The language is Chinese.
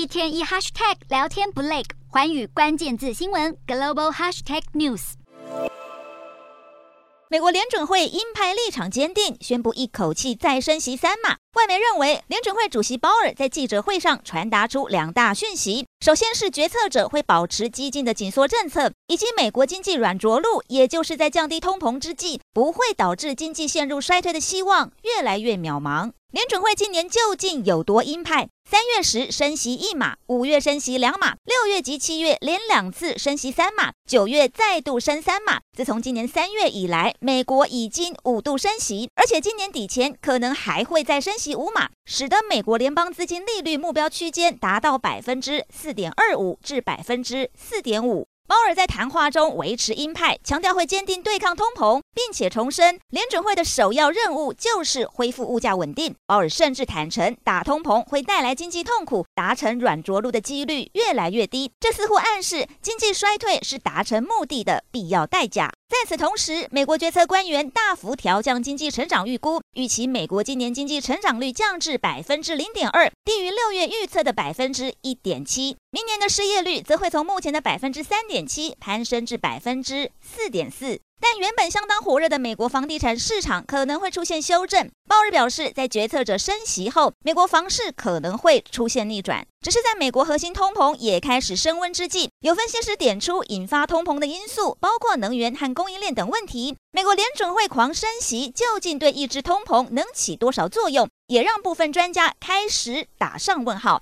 一天一 hashtag 聊天不累，环宇关键字新闻 global hashtag news。美国联准会鹰派立场坚定，宣布一口气再升息三码。外媒认为，联准会主席鲍尔在记者会上传达出两大讯息：首先是决策者会保持激进的紧缩政策，以及美国经济软着陆，也就是在降低通膨之际，不会导致经济陷入衰退的希望越来越渺茫。联准会今年究竟有多鹰派？三月时升息一码，五月升息两码，六月及七月连两次升息三码，九月再度升三码。自从今年三月以来，美国已经五度升息，而且今年底前可能还会再升息五码，使得美国联邦资金利率目标区间达到百分之四点二五至百分之四点五。鲍尔在谈话中维持鹰派，强调会坚定对抗通膨，并且重申联准会的首要任务就是恢复物价稳定。鲍尔甚至坦诚，打通膨会带来经济痛苦，达成软着陆的几率越来越低。这似乎暗示经济衰退是达成目的的必要代价。在此同时，美国决策官员大幅调降经济成长预估，预期美国今年经济成长率降至百分之零点二，低于六月预测的百分之一点七。明年的失业率则会从目前的百分之三点七攀升至百分之四点四。但原本相当火热的美国房地产市场可能会出现修正。鲍尔表示，在决策者升息后，美国房市可能会出现逆转。只是在美国核心通膨也开始升温之际，有分析师点出引发通膨的因素，包括能源和供应链等问题。美国联准会狂升息，究竟对抑制通膨能起多少作用，也让部分专家开始打上问号。